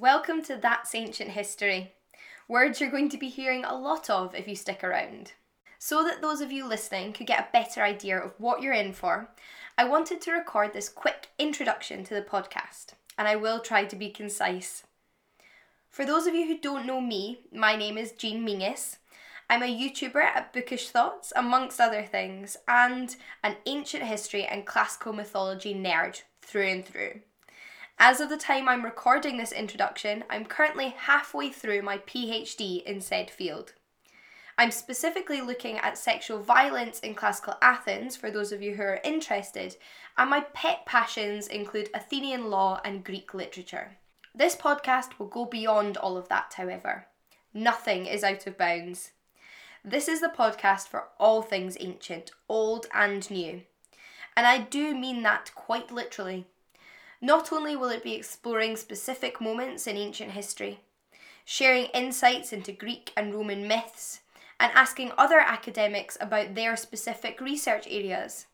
Welcome to That's Ancient History. Words you're going to be hearing a lot of if you stick around. So that those of you listening could get a better idea of what you're in for, I wanted to record this quick introduction to the podcast, and I will try to be concise. For those of you who don't know me, my name is Jean Menzies. I'm a YouTuber at Bookish Thoughts, amongst other things, and an ancient history and classical mythology nerd through and through. As of the time I'm recording this introduction, I'm currently halfway through my PhD in said field. I'm specifically looking at sexual violence in classical Athens for those of you who are interested, and my pet passions include Athenian law and Greek literature. This podcast will go beyond all of that, however. Nothing is out of bounds. This is the podcast for all things ancient, old and new. And I do mean that quite literally. Not only will it be exploring specific moments in ancient history, sharing insights into Greek and Roman myths, and asking other academics about their specific research areas,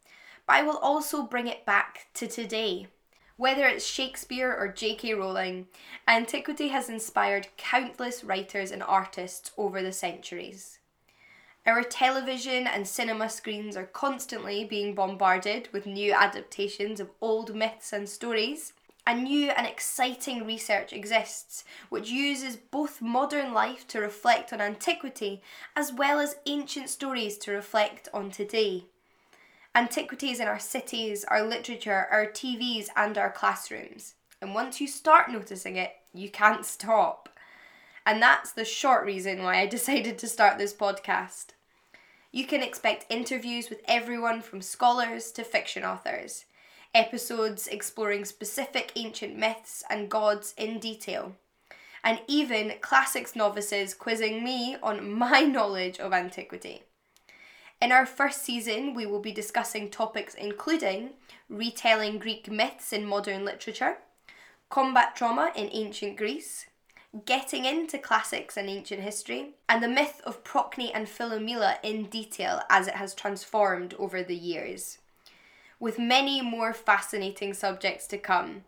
but I will also bring it back to today. Whether it's Shakespeare or J.K. Rowling, antiquity has inspired countless writers and artists over the centuries. Our television and cinema screens are constantly being bombarded with new adaptations of old myths and stories. And new and exciting research exists which uses both modern life to reflect on antiquity as well as ancient stories to reflect on today. Antiquities in our cities, our literature, our TVs, and our classrooms. And once you start noticing it, you can't stop. And that's the short reason why I decided to start this podcast. You can expect interviews with everyone from scholars to fiction authors, episodes exploring specific ancient myths and gods in detail, and even classics novices quizzing me on my knowledge of antiquity. In our first season, we will be discussing topics including retelling Greek myths in modern literature, combat trauma in ancient Greece, getting into classics and ancient history, and the myth of Procne and Philomela in detail as it has transformed over the years, with many more fascinating subjects to come.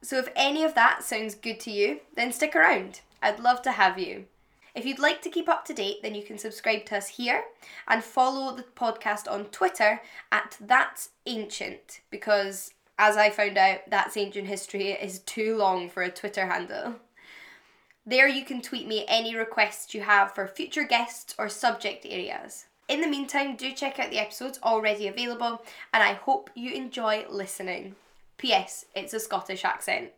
So, if any of that sounds good to you, then stick around. I'd love to have you. If you'd like to keep up to date, then you can subscribe to us here and follow the podcast on Twitter at That's Ancient because, as I found out, That's Ancient History is too long for a Twitter handle. There you can tweet me any requests you have for future guests or subject areas. In the meantime, do check out the episodes already available, and I hope you enjoy listening. P.S. It's a Scottish accent.